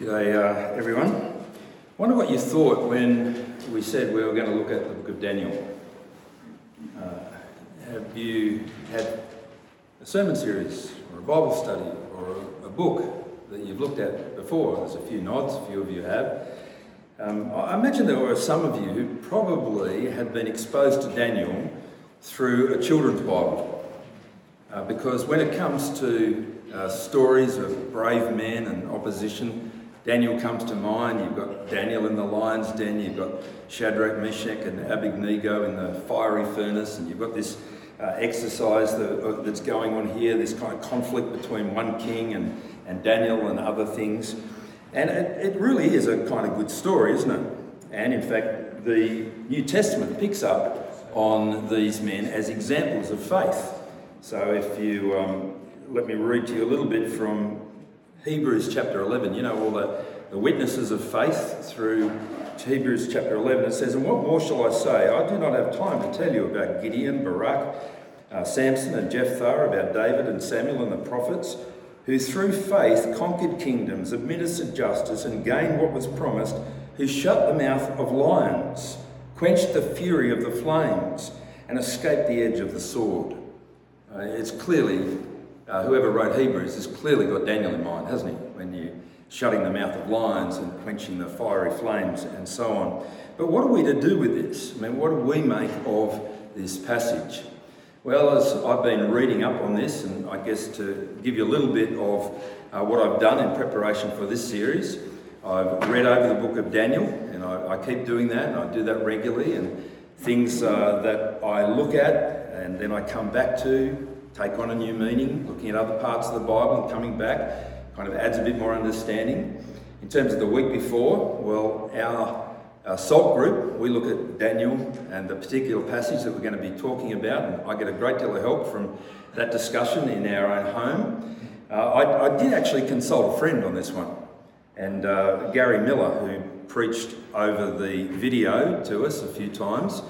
G'day, uh, everyone. I wonder what you thought when we said we were going to look at the book of Daniel. Uh, have you had a sermon series or a Bible study or a, a, book that you've looked at before? There's a few nods, a few of you have. Um, I imagine there were some of you who probably had been exposed to Daniel through a children's Bible. Uh, because when it comes to uh, stories of brave men and opposition, Daniel comes to mind. You've got Daniel in the lion's den, you've got Shadrach, Meshach, and Abednego in the fiery furnace, and you've got this uh, exercise that, uh, that's going on here, this kind of conflict between one king and, and Daniel and other things. And it, it really is a kind of good story, isn't it? And in fact, the New Testament picks up on these men as examples of faith. So if you um, let me read to you a little bit from Hebrews chapter 11. You know, all the, the witnesses of faith through Hebrews chapter 11. It says, And what more shall I say? I do not have time to tell you about Gideon, Barak, uh, Samson, and Jephthah, about David and Samuel and the prophets, who through faith conquered kingdoms, administered justice, and gained what was promised, who shut the mouth of lions, quenched the fury of the flames, and escaped the edge of the sword. Uh, it's clearly uh, whoever wrote Hebrews has clearly got Daniel in mind, hasn't he? When you're shutting the mouth of lions and quenching the fiery flames and so on. But what are we to do with this? I mean, what do we make of this passage? Well, as I've been reading up on this, and I guess to give you a little bit of uh, what I've done in preparation for this series, I've read over the book of Daniel, and I, I keep doing that, and I do that regularly, and things uh, that I look at and then I come back to take on a new meaning, looking at other parts of the Bible and coming back kind of adds a bit more understanding. In terms of the week before, well, our, our SALT group, we look at Daniel and the particular passage that we're going to be talking about, and I get a great deal of help from that discussion in our own home. Uh, I, I, did actually consult a friend on this one, and uh, Gary Miller, who preached over the video to us a few times.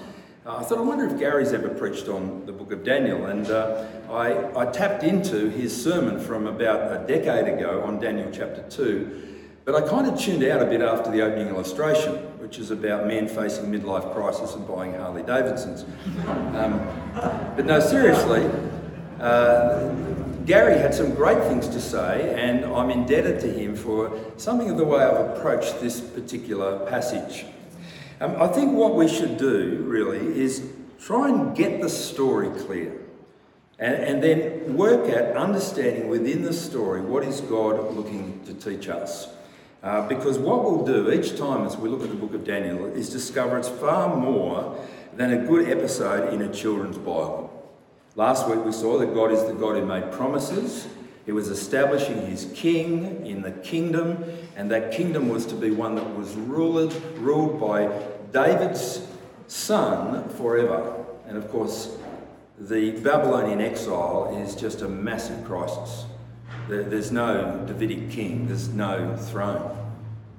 Uh, I thought, I wonder if Gary's ever preached on the book of Daniel. And uh, I, I tapped into his sermon from about a decade ago on Daniel chapter 2. But I kind of tuned out a bit after the opening illustration, which is about men facing midlife crisis and buying Harley Davidsons. Um, but no, seriously, uh, Gary had some great things to say, and I'm indebted to him for something of the way I've approached this particular passage. Um, I think what we should do really is try and get the story clear and, and then work at understanding within the story what is God looking to teach us. Uh, because what we'll do each time as we look at the book of Daniel is discover it's far more than a good episode in a children's Bible. Last week we saw that God is the God who made promises. He was establishing his king in the kingdom, and that kingdom was to be one that was ruled, ruled by David's son forever. And of course, the Babylonian exile is just a massive crisis. There's no Davidic king, there's no throne,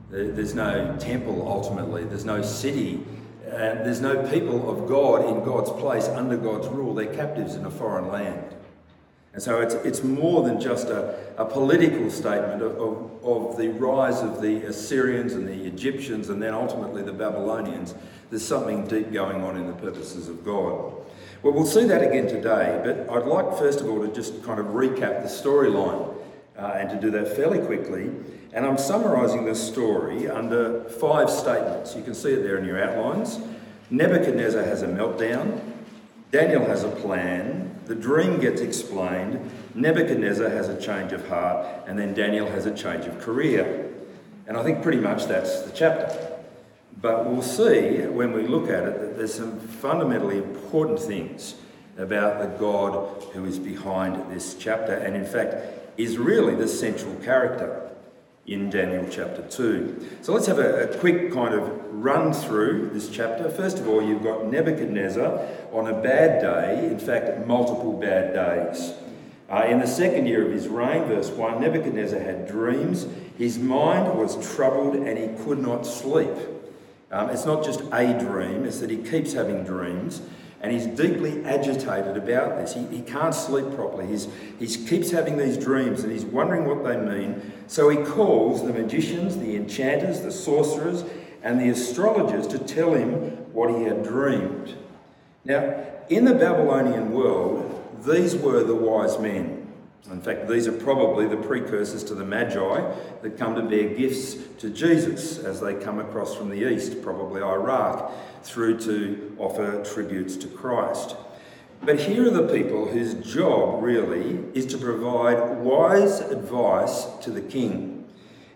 there's no temple ultimately, there's no city, and there's no people of God in God's place under God's rule. They're captives in a foreign land. And so it's, it's more than just a, a political statement of, of, of, the rise of the Assyrians and the Egyptians and then ultimately the Babylonians. There's something deep going on in the purposes of God. Well, we'll see that again today, but I'd like first of all to just kind of recap the storyline uh, and to do that fairly quickly. And I'm summarising this story under five statements. You can see it there in your outlines. Nebuchadnezzar has a meltdown. Daniel has a plan, the dream gets explained, Nebuchadnezzar has a change of heart, and then Daniel has a change of career. And I think pretty much that's the chapter. But we'll see when we look at it that there's some fundamentally important things about the God who is behind this chapter, and in fact is really the central character in Daniel chapter 2. So let's have a, a, quick kind of run through this chapter. First of all, you've got Nebuchadnezzar on a bad day, in fact, multiple bad days. Uh, in the second year of his reign, verse 1, Nebuchadnezzar had dreams. His mind was troubled and he could not sleep. Um, it's not just a dream, it's that he keeps having dreams. And he's deeply agitated about this. He, he can't sleep properly. He's, he keeps having these dreams and he's wondering what they mean. So he calls the magicians, the enchanters, the sorcerers, and the astrologers to tell him what he had dreamed. Now, in the Babylonian world, these were the wise men. In fact, these are probably the precursors to the Magi that come to bear gifts to Jesus as they come across from the east, probably Iraq, through to offer tributes to Christ. But here are the people whose job really is to provide wise advice to the king.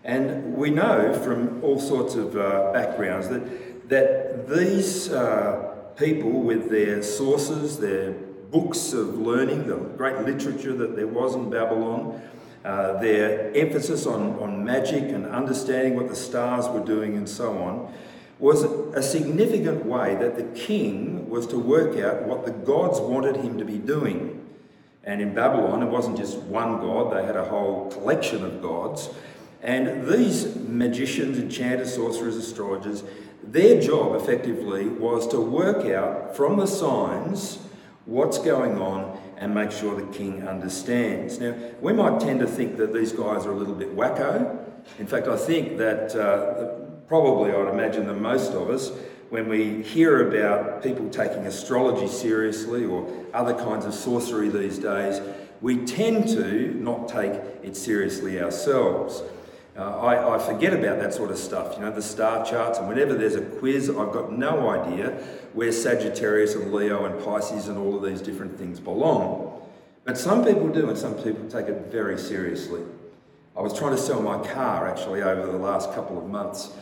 And we know from all sorts of uh, backgrounds that, that these uh, people, with their sources, their books of learning, the great literature that there was in Babylon, uh, their emphasis on, on magic and understanding what the stars were doing and so on, was a significant way that the king was to work out what the gods wanted him to be doing. And in Babylon, it wasn't just one god, they had a whole collection of gods. And these magicians, enchanters, sorcerers, astrologers, their job effectively was to work out from the signs what's going on and make sure the king understands. Now, we might tend to think that these guys are a little bit wacko. In fact, I think that uh, probably I'd imagine that most of us, when we hear about people taking astrology seriously or other kinds of sorcery these days, we tend to not take it seriously ourselves. Uh, I, I, forget about that sort of stuff, you know, the star charts, and whenever there's a quiz, I've got no idea where Sagittarius and Leo and Pisces and all of these different things belong. But some people do, and some people take it very seriously. I was trying to sell my car actually over the last couple of months,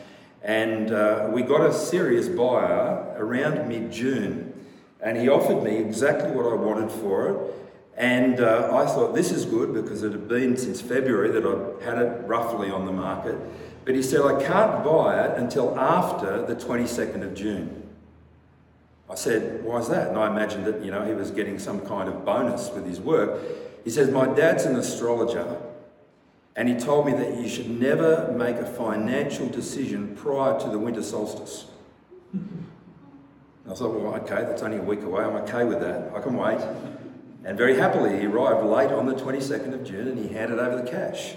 and uh, we got a serious buyer around mid June, and he offered me exactly what I wanted for it and uh, I thought this is good because it had been since February that I'd had it roughly on the market. But he said, I can't buy it until after the 22nd of June. I said, why is that? And I imagined that, you know, he was getting some kind of bonus with his work. He says, my dad's an astrologer and he told me that you should never make a financial decision prior to the winter solstice. I thought, well, okay, that's only a week away. I'm okay with that. I can wait. And very happily, he arrived late on the 22nd of June and he handed over the cash.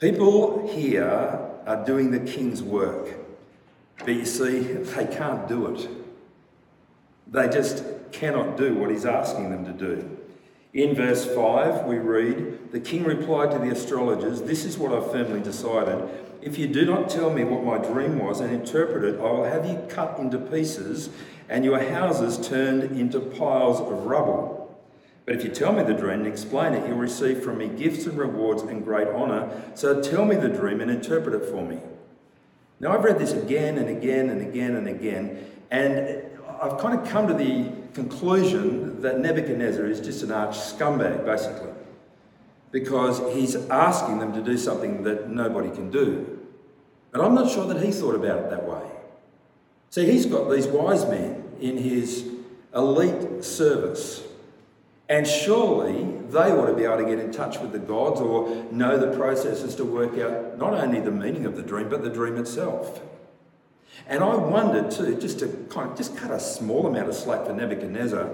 People here are doing the king's work, but you see, they can't do it. They just cannot do what he's asking them to do. In verse 5, we read The king replied to the astrologers, This is what I've firmly decided. If you do not tell me what my dream was and interpret it, I will have you cut into pieces and your houses turned into piles of rubble. But if you tell me the dream and explain it, you'll receive from me gifts and rewards and great honour. So tell me the dream and interpret it for me. Now, I've read this again and again and again and again, and I've kind of come to the conclusion that Nebuchadnezzar is just an arch scumbag, basically, because he's asking them to do something that nobody can do. But I'm not sure that he thought about it that way. See, he's got these wise men in his elite service. And surely they ought to be able to get in touch with the gods or know the processes to work out not only the meaning of the dream, but the dream itself. And I wondered too, just to kind of just cut a small amount of slack for Nebuchadnezzar,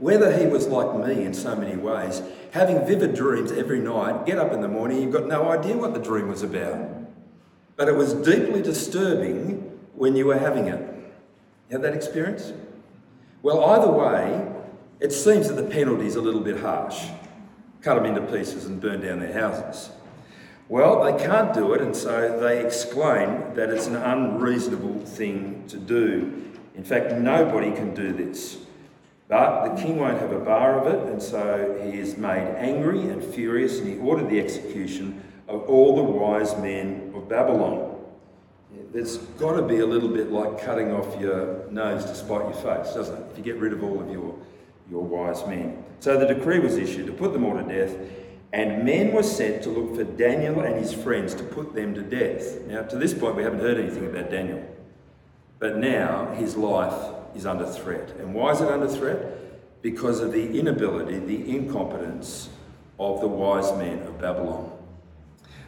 whether he was like me in so many ways, having vivid dreams every night, get up in the morning, you've got no idea what the dream was about. But it was deeply disturbing when you were having it. You had that experience? Well, either way, it seems that the penalty is a little bit harsh. Cut them into pieces and burn down their houses. Well, they can't do it, and so they exclaim that it's an unreasonable thing to do. In fact, nobody can do this. But the king won't have a bar of it, and so he is made angry and furious, and he ordered the execution of all the wise men of Babylon. There's got to be a little bit like cutting off your nose to spite your face, doesn't it? If you get rid of all of your, your wise men. So the decree was issued to put them all to death, and men were sent to look for Daniel and his friends to put them to death. Now, to this point, we haven't heard anything about Daniel. But now his life is under threat. And why is it under threat? Because of the inability, the incompetence of the wise men of Babylon.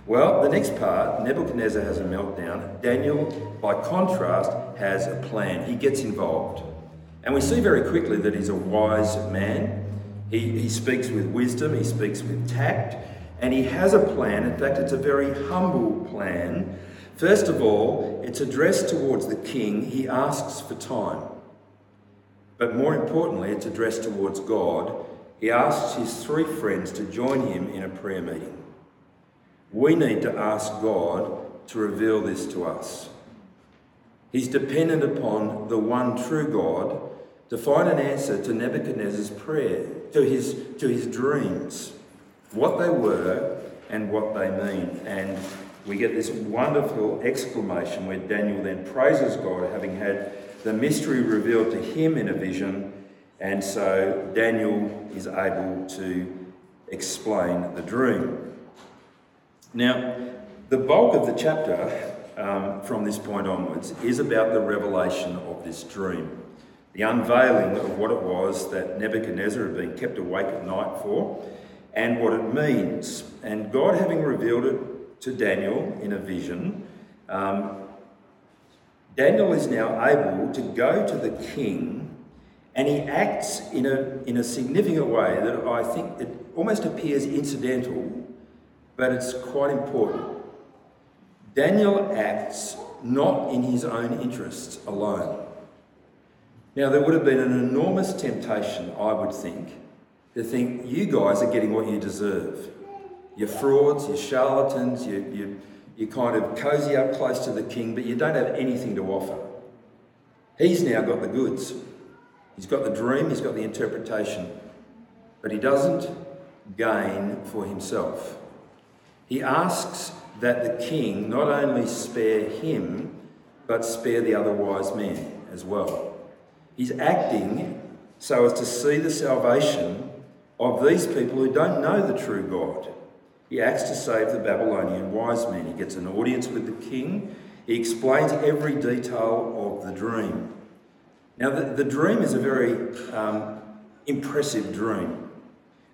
Well, the next part, Nebuchadnezzar has a meltdown. Daniel, by contrast, has a plan. He gets involved. And we see very quickly that he's a wise man. He, he speaks with wisdom, he speaks with tact, and he has a plan. In fact, it's a very humble plan. First of all, it's addressed towards the king. He asks for time. But more importantly, it's addressed towards God. He asks his three friends to join him in a prayer meeting. We need to ask God to reveal this to us. He's dependent upon the one true God to find an answer to Nebuchadnezzar's prayer, to his, to his dreams, what they were and what they mean. And we get this wonderful exclamation where Daniel then praises God, having had the mystery revealed to him in a vision, and so Daniel is able to explain the dream. Now, the bulk of the chapter um, from this point onwards is about the revelation of this dream, the unveiling of what it was that Nebuchadnezzar had been kept awake at night for, and what it means. And God, having revealed it to Daniel in a vision, um, Daniel is now able to go to the king and he acts in a, in a significant way that I think it almost appears incidental, but it's quite important. Daniel acts not in his own interests alone. Now, there would have been an enormous temptation, I would think, to think you guys are getting what you deserve. You're frauds, you're charlatans, you, you, you kind of cozy up close to the king, but you don't have anything to offer. He's now got the goods. He's got the dream, he's got the interpretation, but he doesn't gain for himself. He asks that the king not only spare him, but spare the other wise men as well. He's acting so as to see the salvation of these people who don't know the true God. He acts to save the Babylonian wise men. He gets an audience with the king. He explains every detail of the dream. Now, the, the dream is a very um, impressive dream.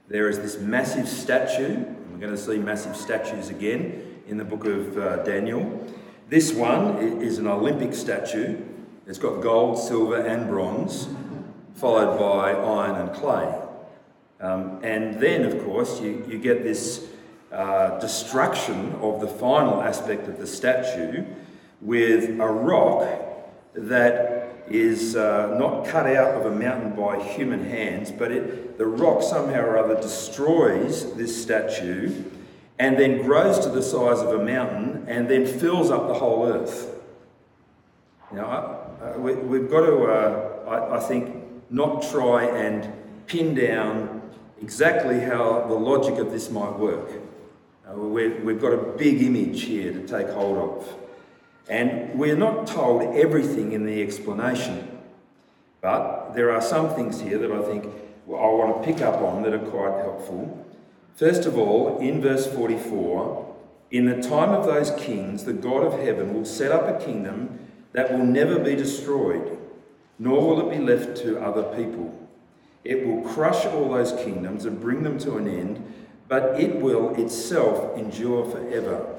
There is this massive statue. We're going to see massive statues again in the book of uh, Daniel. This one is an Olympic statue. It's got gold, silver, and bronze, followed by iron and clay. Um, and then, of course, you, you get this uh, destruction of the final aspect of the statue with a rock that is uh, not cut out of a mountain by human hands, but it, the rock somehow or other destroys this statue and then grows to the size of a mountain and then fills up the whole earth. Now, uh, we, have got to, uh, I, I think, not try and pin down exactly how the logic of this might work. Uh, we've got a big image here to take hold of. And we're not told everything in the explanation, but there are some things here that I think I want to pick up on that are quite helpful. First of all, in verse 44, in the time of those kings, the God of heaven will set up a kingdom that will never be destroyed, nor will it be left to other people. It will crush all those kingdoms and bring them to an end but it will itself endure forever.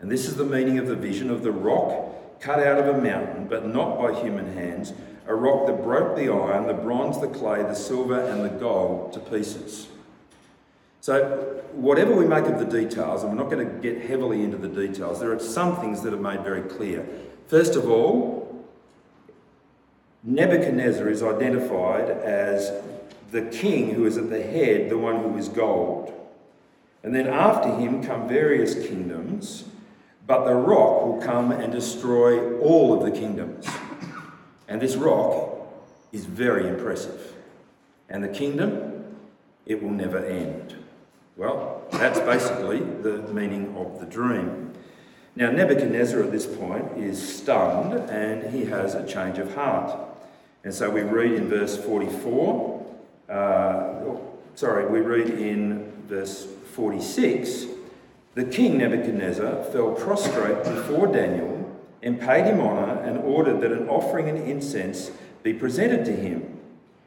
And this is the meaning of the vision of the rock cut out of a mountain, but not by human hands, a rock that broke the iron, the bronze, the clay, the silver, and the gold to pieces. So, whatever we make of the details, and we're not going to get heavily into the details, there are some things that are made very clear. First of all, Nebuchadnezzar is identified as the king who is at the head, the one who is gold. And then after him come various kingdoms, but the rock will come and destroy all of the kingdoms. And this rock is very impressive. And the kingdom, it will never end. Well, that's basically the meaning of the dream. Now, Nebuchadnezzar at this point is stunned and he has a change of heart. And so we read in verse 44, uh, sorry, we read in verse 46, the king Nebuchadnezzar fell prostrate before Daniel and paid him honour and ordered that an offering and incense be presented to him.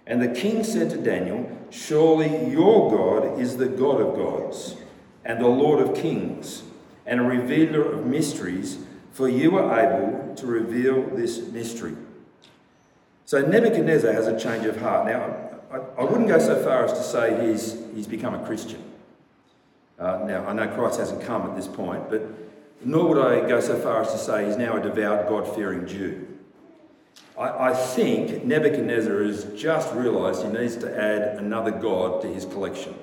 And the king said to Daniel, Surely your God is the God of gods and the Lord of kings and a revealer of mysteries, for you are able to reveal this mystery. So Nebuchadnezzar has a change of heart. Now, I, I wouldn't go so far as to say he's, he's become a Christian. Uh, now, I know Christ hasn't come at this point, but nor would I go so far as to say he's now a devout, God fearing Jew. I, I think Nebuchadnezzar has just realised he needs to add another God to his collection.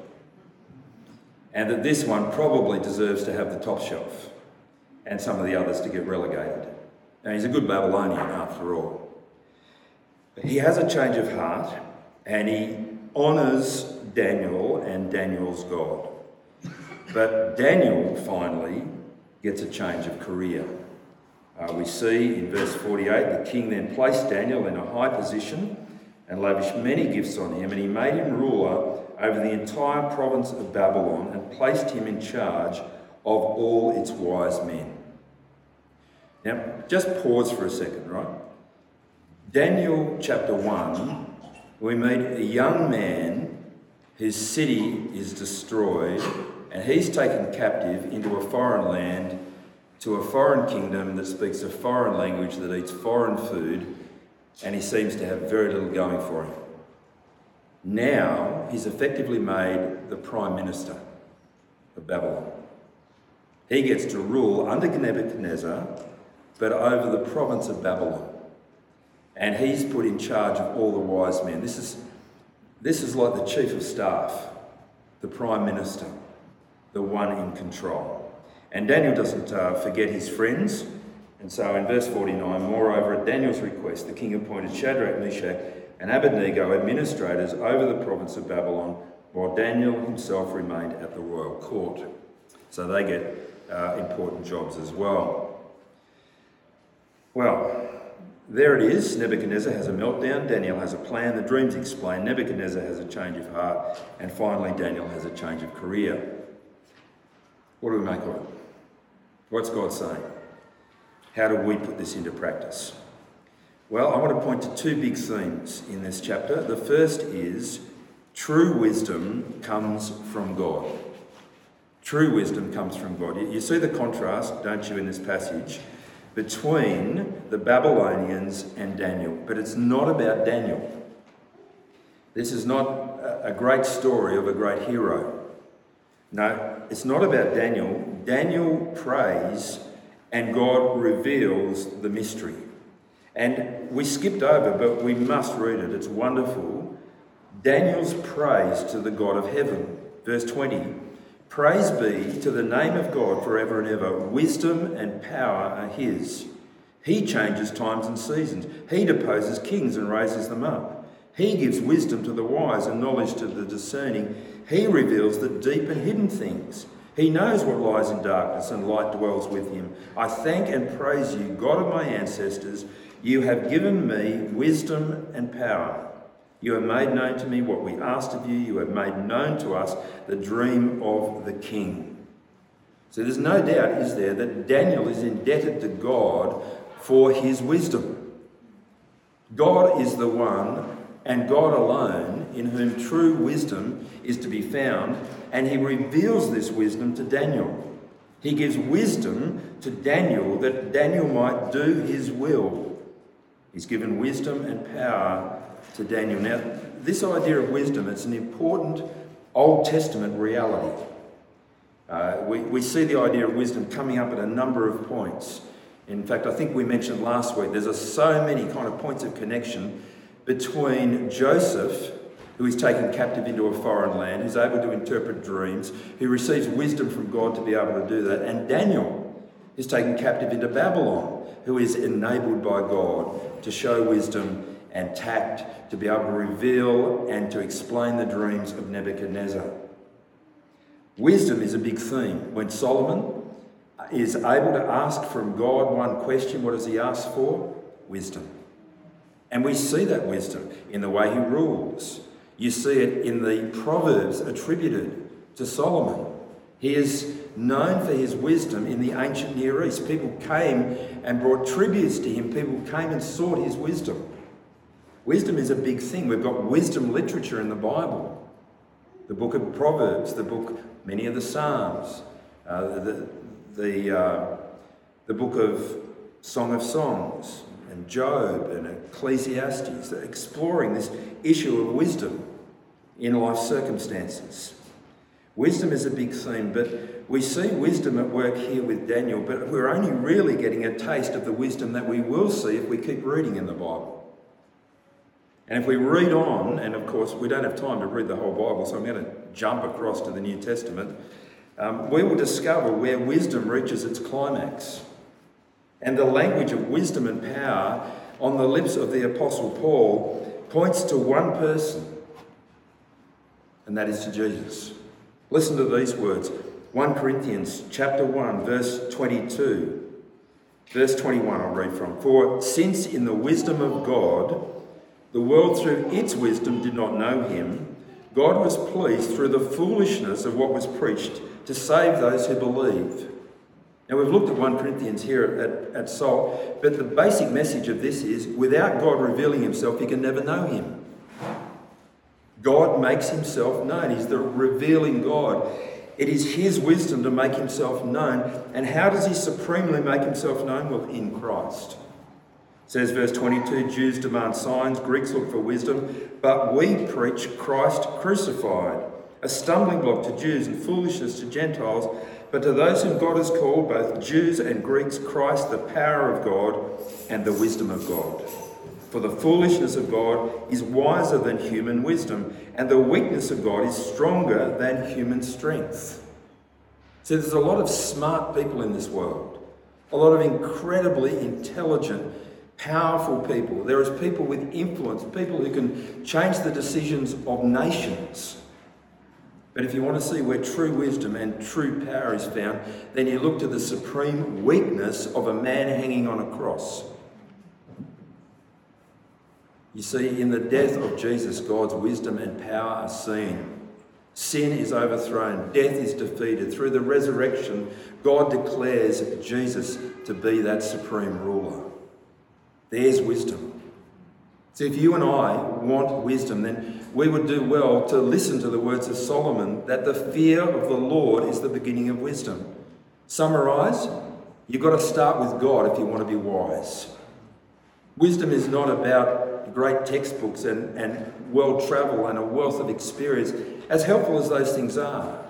And that this one probably deserves to have the top shelf and some of the others to get relegated. Now, he's a good Babylonian after all. He has a change of heart and he honours Daniel and Daniel's God. But Daniel finally gets a change of career. Uh, we see in verse 48 the king then placed Daniel in a high position and lavished many gifts on him, and he made him ruler over the entire province of Babylon and placed him in charge of all its wise men. Now, just pause for a second, right? Daniel chapter 1, we meet a young man whose city is destroyed and he's taken captive into a foreign land to a foreign kingdom that speaks a foreign language, that eats foreign food, and he seems to have very little going for him. Now he's effectively made the prime minister of Babylon. He gets to rule under Nebuchadnezzar, but over the province of Babylon. And he's put in charge of all the wise men. This is, this is like the chief of staff, the prime minister, the one in control. And Daniel doesn't uh, forget his friends. And so in verse 49, moreover, at Daniel's request, the king appointed Shadrach, Meshach, and Abednego administrators over the province of Babylon, while Daniel himself remained at the royal court. So they get uh, important jobs as well. Well, there it is. Nebuchadnezzar has a meltdown. Daniel has a plan. The dreams explain. Nebuchadnezzar has a change of heart. And finally, Daniel has a change of career. What do we make of it? What's God saying? How do we put this into practice? Well, I want to point to two big themes in this chapter. The first is true wisdom comes from God. True wisdom comes from God. You see the contrast, don't you, in this passage between the Babylonians and Daniel. But it's not about Daniel. This is not a great story of a great hero. No, it's not about Daniel. Daniel prays and God reveals the mystery. And we skipped over, but we must read it. It's wonderful. Daniel's praise to the God of heaven. Verse 20 Praise be to the name of God forever and ever. Wisdom and power are His. He changes times and seasons. He deposes kings and raises them up. He gives wisdom to the wise and knowledge to the discerning. He reveals the deep and hidden things. He knows what lies in darkness, and light dwells with him. I thank and praise you, God of my ancestors. You have given me wisdom and power. You have made known to me what we asked of you. You have made known to us the dream of the king. So there's no doubt, is there, that Daniel is indebted to God for his wisdom. God is the one and God alone in whom true wisdom is to be found, and he reveals this wisdom to Daniel. He gives wisdom to Daniel that Daniel might do his will. He's given wisdom and power to Daniel. Now, this idea of wisdom, it's an important Old Testament reality. Uh, we, we see the idea of wisdom coming up at a number of points. In fact, I think we mentioned last week, there's a, so many kind of points of connection between Joseph, who is taken captive into a foreign land, who's able to interpret dreams, who receives wisdom from God to be able to do that, and Daniel, who's taken captive into Babylon, who is enabled by God to show wisdom and tact to be able to reveal and to explain the dreams of Nebuchadnezzar. Wisdom is a big theme. When Solomon is able to ask from God one question, what does he ask for? Wisdom. And we see that wisdom in the way he rules. You see it in the Proverbs attributed to Solomon. He is known for his wisdom in the ancient Near East. People came and brought tributes to him, people came and sought his wisdom. Wisdom is a big thing. We've got wisdom literature in the Bible the book of Proverbs, the book, many of the Psalms, uh, the, the, uh, the book of Song of Songs, and Job and Ecclesiastes, exploring this issue of wisdom in life circumstances. Wisdom is a big theme, but we see wisdom at work here with Daniel, but we're only really getting a taste of the wisdom that we will see if we keep reading in the Bible. And if we read on, and of course we don't have time to read the whole Bible, so I'm going to jump across to the New Testament, um, we will discover where wisdom reaches its climax. And the language of wisdom and power on the lips of the Apostle Paul points to one person, and that is to Jesus. Listen to these words 1 Corinthians chapter 1, verse 22. Verse 21, I'll read from. For since in the wisdom of God, the world through its wisdom did not know him, God was pleased through the foolishness of what was preached to save those who believe. Now, we've looked at 1 Corinthians here at, at Salt, but the basic message of this is without God revealing himself, you can never know him. God makes himself known. He's the revealing God. It is his wisdom to make himself known. And how does he supremely make himself known? Well, in Christ. It says verse 22 Jews demand signs, Greeks look for wisdom, but we preach Christ crucified, a stumbling block to Jews and foolishness to Gentiles. But to those whom God has called, both Jews and Greeks, Christ, the power of God and the wisdom of God. For the foolishness of God is wiser than human wisdom, and the weakness of God is stronger than human strength. So there's a lot of smart people in this world, a lot of incredibly intelligent, powerful people. There is people with influence, people who can change the decisions of nations. But if you want to see where true wisdom and true power is found, then you look to the supreme weakness of a man hanging on a cross. You see, in the death of Jesus, God's wisdom and power are seen. Sin is overthrown, death is defeated. Through the resurrection, God declares Jesus to be that supreme ruler. There's wisdom. So, if you and I want wisdom, then we would do well to listen to the words of Solomon that the fear of the Lord is the beginning of wisdom. Summarise, you've got to start with God if you want to be wise. Wisdom is not about great textbooks and, and world travel and a wealth of experience, as helpful as those things are.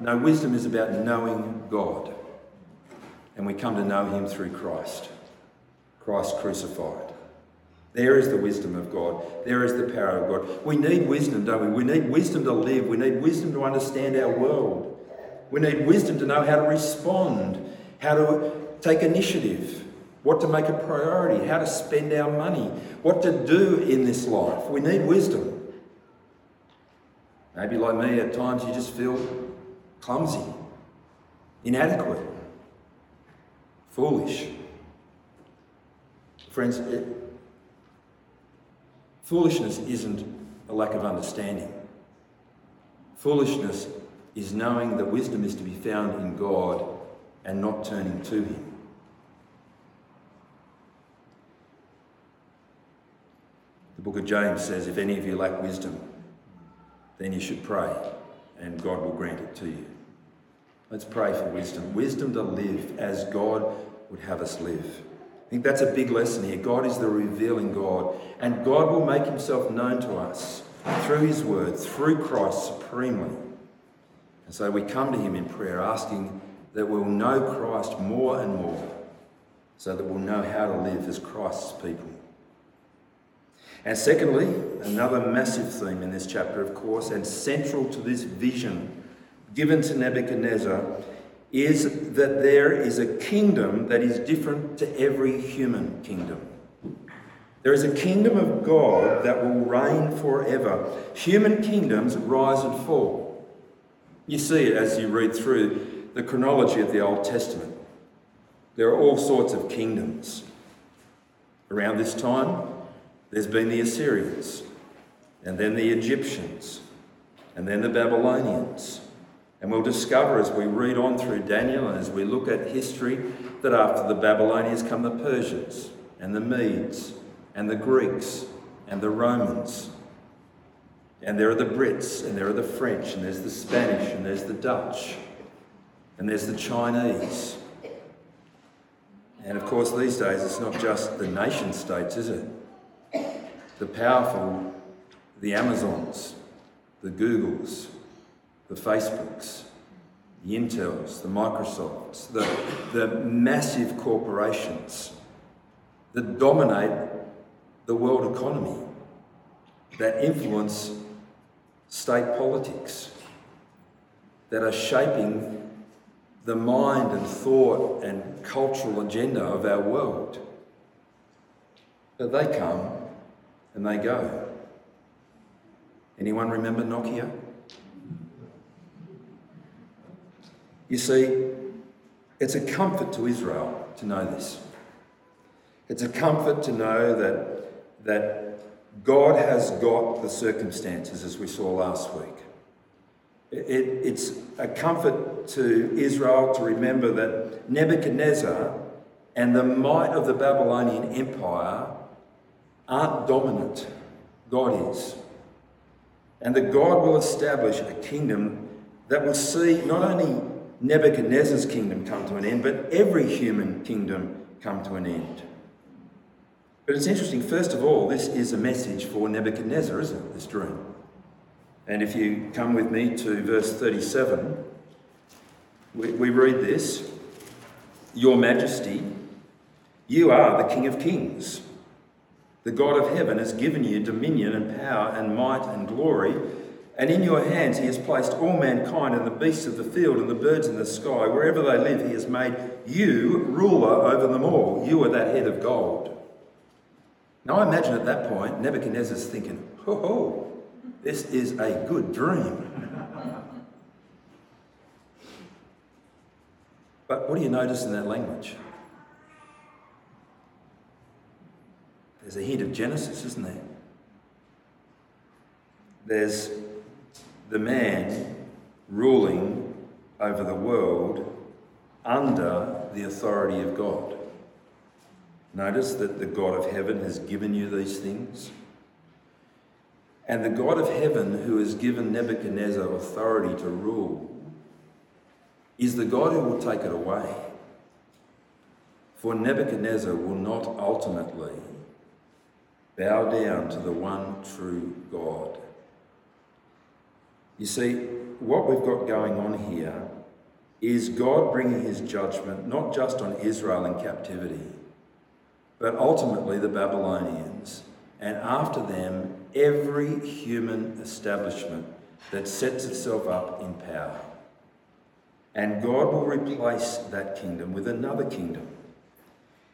No, wisdom is about knowing God. And we come to know Him through Christ, Christ crucified. There is the wisdom of God. There is the power of God. We need wisdom, don't we? We need wisdom to live. We need wisdom to understand our world. We need wisdom to know how to respond, how to take initiative, what to make a priority, how to spend our money, what to do in this life. We need wisdom. Maybe, like me, at times you just feel clumsy, inadequate, foolish. Friends, it, Foolishness isn't a lack of understanding. Foolishness is knowing that wisdom is to be found in God and not turning to Him. The book of James says, If any of you lack wisdom, then you should pray, and God will grant it to you. Let's pray for wisdom. Wisdom to live as God would have us live. Think that's a big lesson here. God is the revealing God, and God will make himself known to us through his word, through Christ supremely. And so we come to him in prayer, asking that we'll know Christ more and more, so that we'll know how to live as Christ's people. And secondly, another massive theme in this chapter, of course, and central to this vision given to Nebuchadnezzar is that there is a kingdom that is different to every human kingdom. There is a kingdom of God that will reign forever. Human kingdoms rise and fall. You see it as you read through the chronology of the Old Testament. There are all sorts of kingdoms. Around this time, there's been the Assyrians, and then the Egyptians, and then the Babylonians, and we'll discover as we read on through Daniel and as we look at history that after the Babylonians come the Persians and the Medes and the Greeks and the Romans. And there are the Brits and there are the French and there's the Spanish and there's the Dutch and there's the Chinese. And of course, these days it's not just the nation states, is it? The powerful, the Amazons, the Googles, the Facebooks, the Intels, the Microsofts, the, the massive corporations that dominate the world economy, that influence state politics, that are shaping the mind and thought and cultural agenda of our world. But they come and they go. Anyone remember Nokia? You see, it's a comfort to Israel to know this. It's a comfort to know that, that God has got the circumstances, as we saw last week. It, it's a comfort to Israel to remember that Nebuchadnezzar and the might of the Babylonian Empire aren't dominant. God is. And that God will establish a kingdom that will see not only Nebuchadnezzar's kingdom come to an end, but every human kingdom come to an end. But it's interesting, first of all, this is a message for Nebuchadnezzar, isn't it? This dream. And if you come with me to verse 37, we, we read this Your Majesty, you are the King of Kings. The God of heaven has given you dominion and power and might and glory. And in your hands he has placed all mankind and the beasts of the field and the birds in the sky. Wherever they live, he has made you ruler over them all. You are that head of gold. Now, I imagine at that point, Nebuchadnezzar's thinking, ho ho, this is a good dream. but what do you notice in that language? There's a hint of Genesis, isn't there? There's the man ruling over the world under the authority of God. Notice that the God of heaven has given you these things. And the God of heaven, who has given Nebuchadnezzar authority to rule, is the God who will take it away. For Nebuchadnezzar will not ultimately bow down to the one true God. You see, what we've got going on here is God bringing his judgment not just on Israel in captivity but ultimately the Babylonians, and after them, every human establishment that sets itself up in power. And God will replace that kingdom with another kingdom.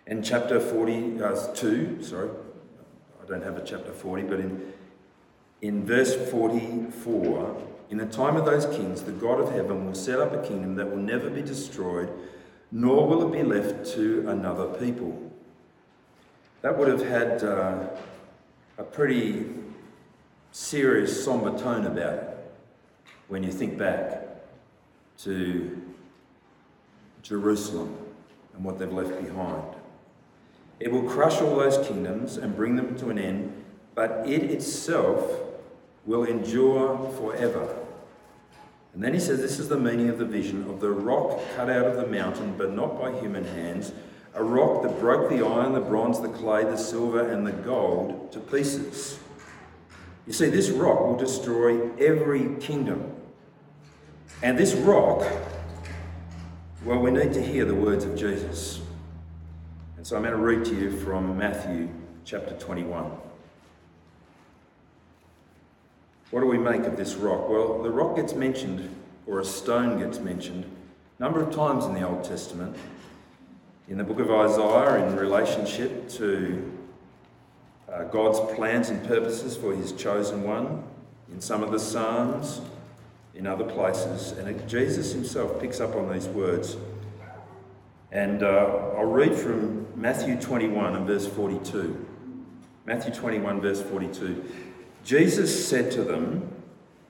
In chapter 42, uh, sorry, I don't have a chapter 40, but in, in verse 44, in the time of those kings, the God of heaven will set up a kingdom that will never be destroyed, nor will it be left to another people. That would have had uh, a pretty serious, somber tone about it when you think back to Jerusalem and what they've left behind. It will crush all those kingdoms and bring them to an end, but it itself will endure forever. And then he says, This is the meaning of the vision of the rock cut out of the mountain, but not by human hands a rock that broke the iron, the bronze, the clay, the silver, and the gold to pieces. You see, this rock will destroy every kingdom. And this rock, well, we need to hear the words of Jesus. And so I'm going to read to you from Matthew chapter 21. What do we make of this rock? Well, the rock gets mentioned, or a stone gets mentioned, a number of times in the Old Testament in the book of Isaiah in relationship to uh, God's plans and purposes for his chosen one, in some of the Psalms, in other places. And Jesus himself picks up on these words. And uh, I'll read from Matthew 21 and verse 42. Matthew 21, verse 42. Jesus said to them,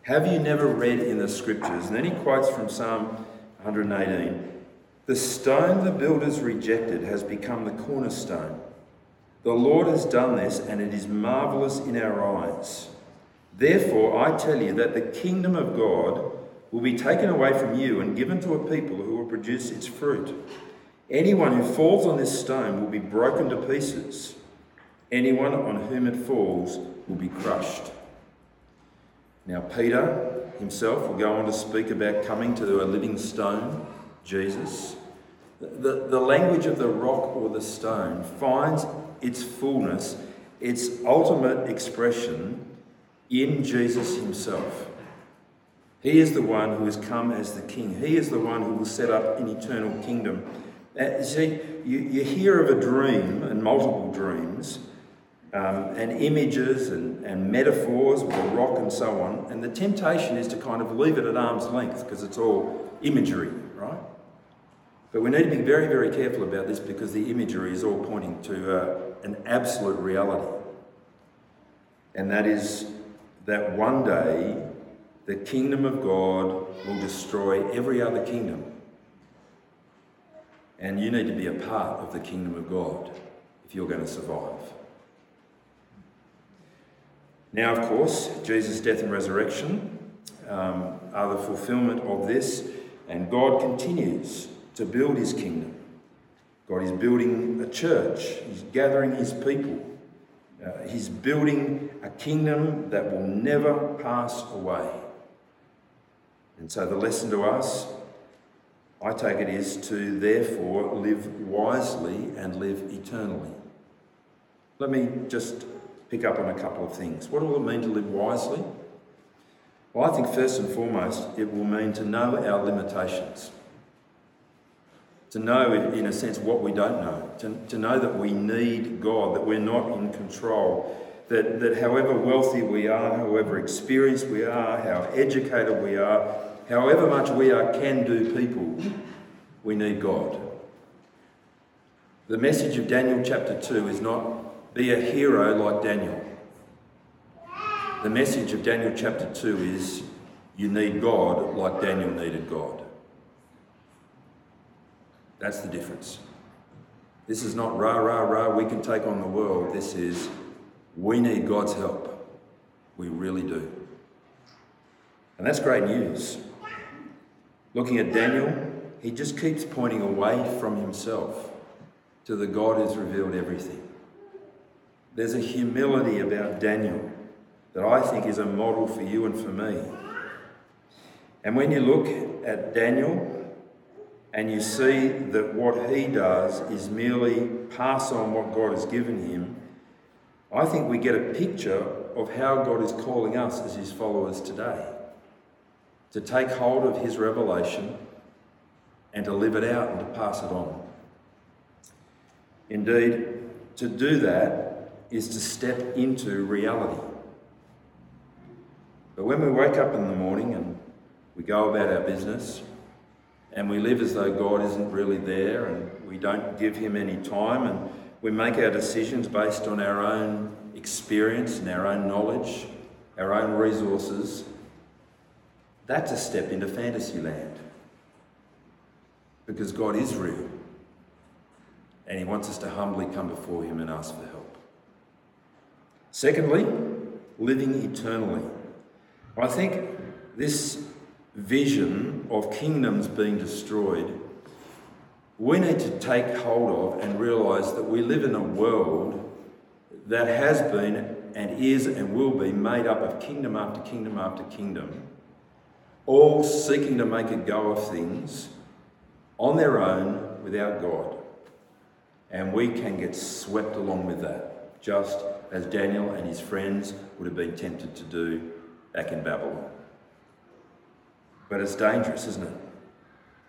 Have you never read in the scriptures? And then he quotes from Psalm 118 the stone the builders rejected has become the cornerstone. The Lord has done this, and it is marvelous in our eyes. Therefore, I tell you that the kingdom of God will be taken away from you and given to a people who will produce its fruit. Anyone who falls on this stone will be broken to pieces. Anyone on whom it falls will be crushed. Now, Peter himself will go on to speak about coming to a living stone, Jesus. The, the language of the rock or the stone finds its fullness, its ultimate expression in Jesus himself. He is the one who has come as the king. He is the one who will set up an eternal kingdom. Uh, see, you, you hear of a dream and multiple dreams, um, and images and, and metaphors with a rock and so on, and the temptation is to kind of leave it at arm's length because it's all imagery, right? But we need to be very, very careful about this because the imagery is all pointing to uh, an absolute reality. And that is that one day the kingdom of God will destroy every other kingdom. And you need to be a part of the kingdom of God if you're going to survive. Now, of course, Jesus' death and resurrection um, are the fulfillment of this, and God continues to build his kingdom. God is building a church, he's gathering his people. Uh, he's building a kingdom that will never pass away. And so the lesson to us, I take it, is to therefore live wisely and live eternally. Let me just pick up on a couple of things. What will it mean to live wisely? Well, I think first and foremost, it will mean to know our limitations. To know, in a sense, what we don't know. To, to know that we need God, that we're not in control. That, that however wealthy we are, however experienced we are, how educated we are, however much we are can do people, we need God. The message of Daniel chapter 2 is not be a hero like Daniel. The message of Daniel chapter 2 is you need God like Daniel needed God. That's the difference. This is not rah, rah, rah, we can take on the world. This is we need God's help. We really do. And that's great news. Looking at Daniel, he just keeps pointing away from himself to the God who's revealed everything. There's a humility about Daniel that I think is a model for you and for me. And when you look at Daniel, and you see that what he does is merely pass on what God has given him, I think we get a picture of how God is calling us as his followers today. To take hold of his revelation and to live it out and to pass it on. Indeed, to do that is to step into reality. But when we wake up in the morning and we go about our business, and we live as though God isn't really there and we don't give Him any time and we make our decisions based on our own experience and our own knowledge, our own resources, that's a step into fantasy land. Because God is real and He wants us to humbly come before Him and ask for help. Secondly, living eternally. I think this vision of kingdoms being destroyed, we need to take hold of and realise that we live in a world that has been and is and will be made up of kingdom after kingdom after kingdom, all seeking to make a go of things on their own without God. And we can get swept along with that, just as Daniel and his friends would have been tempted to do back in Babylon. But it's dangerous, isn't it?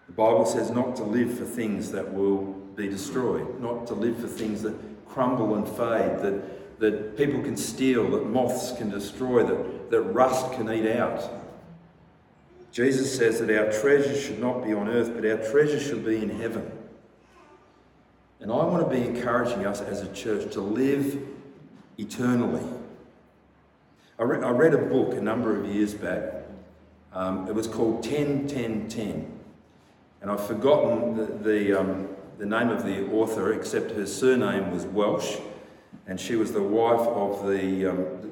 The Bible says not to live for things that will be destroyed, not to live for things that crumble and fade, that, that people can steal, that moths can destroy, that, that rust can eat out. Jesus says that our treasure should not be on earth, but our treasure should be in heaven. And I want to be encouraging us as a church to live eternally. I, re- I read a book a number of years back um, it was called 10 10 10. And I've forgotten the, the, um, the name of the author, except her surname was Welch, and she was the wife of the, um,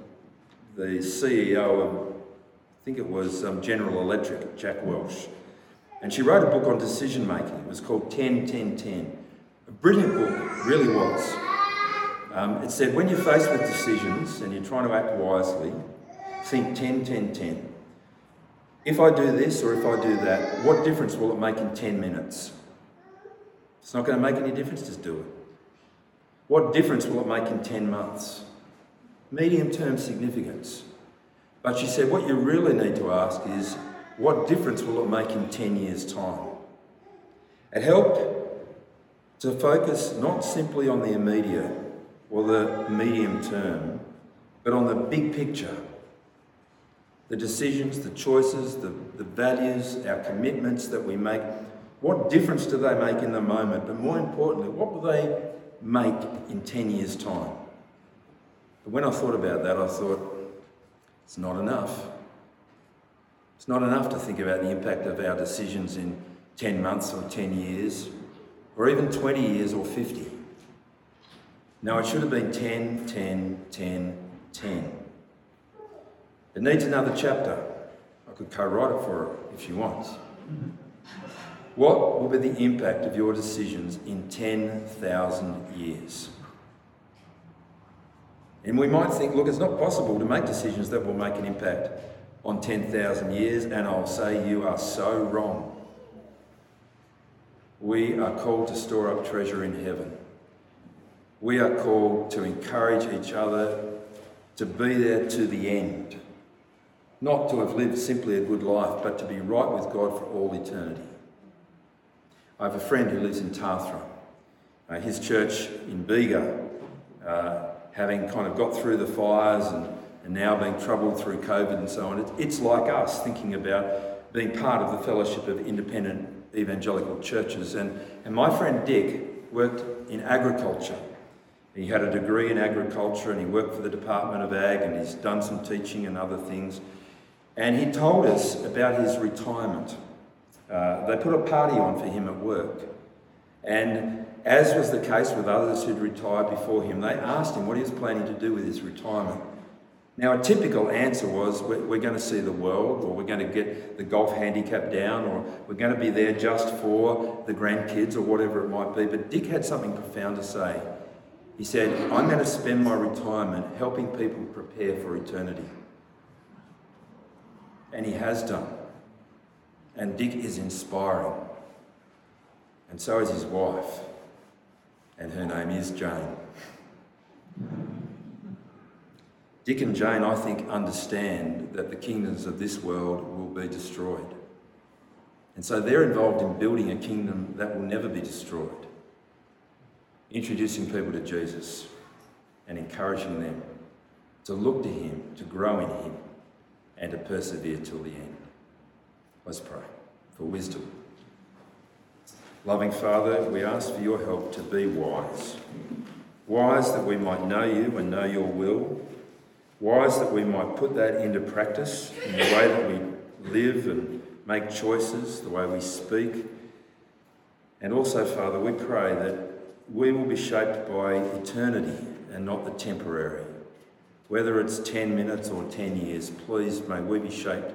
the CEO of, I think it was um, General Electric, Jack Welch. And she wrote a book on decision making. It was called 10 10 10. A brilliant book, really was. Um, it said when you're faced with decisions and you're trying to act wisely, think 10 10 10. If I do this or if I do that, what difference will it make in 10 minutes? It's not going to make any difference, just do it. What difference will it make in 10 months? Medium term significance. But she said, what you really need to ask is, what difference will it make in 10 years' time? It helped to focus not simply on the immediate or the medium term, but on the big picture. The decisions, the choices, the, the values, our commitments that we make, what difference do they make in the moment? But more importantly, what will they make in 10 years' time? But when I thought about that, I thought, it's not enough. It's not enough to think about the impact of our decisions in 10 months or 10 years, or even 20 years or 50. No, it should have been 10, 10, 10, 10. It needs another chapter. I could co write it for her if she wants. What will be the impact of your decisions in 10,000 years? And we might think, look, it's not possible to make decisions that will make an impact on 10,000 years, and I'll say you are so wrong. We are called to store up treasure in heaven. We are called to encourage each other to be there to the end. Not to have lived simply a good life, but to be right with God for all eternity. I have a friend who lives in Tathra. Uh, his church in Bega uh, having kind of got through the fires and, and now being troubled through COVID and so on, it, it's like us thinking about being part of the fellowship of independent evangelical churches. And, and my friend Dick worked in agriculture. He had a degree in agriculture and he worked for the Department of Ag and he's done some teaching and other things. And he told us about his retirement. Uh, they put a party on for him at work. And as was the case with others who'd retired before him, they asked him what he was planning to do with his retirement. Now, a typical answer was we're, we're going to see the world, or we're going to get the golf handicap down, or we're going to be there just for the grandkids, or whatever it might be. But Dick had something profound to say. He said, I'm going to spend my retirement helping people prepare for eternity. And he has done. And Dick is inspiring. And so is his wife and her name is Jane. Dick and Jane, I think, understand that the kingdoms of this world will be destroyed. And so they're involved in building a kingdom that will never be destroyed, introducing people to Jesus and encouraging them to look to Him, to grow in Him, and to persevere till the end. Let's pray for wisdom. Loving Father, we ask for your help to be wise. Wise that we might know you and know your will. Wise that we might put that into practice in the way that we live and make choices, the way we speak. And also, Father, we pray that we will be shaped by eternity and not the temporary. Whether it's 10 minutes or 10 years, please may we be shaped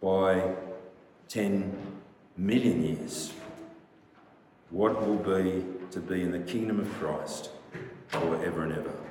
by 10 million years what will be to be in the kingdom of Christ forever and ever.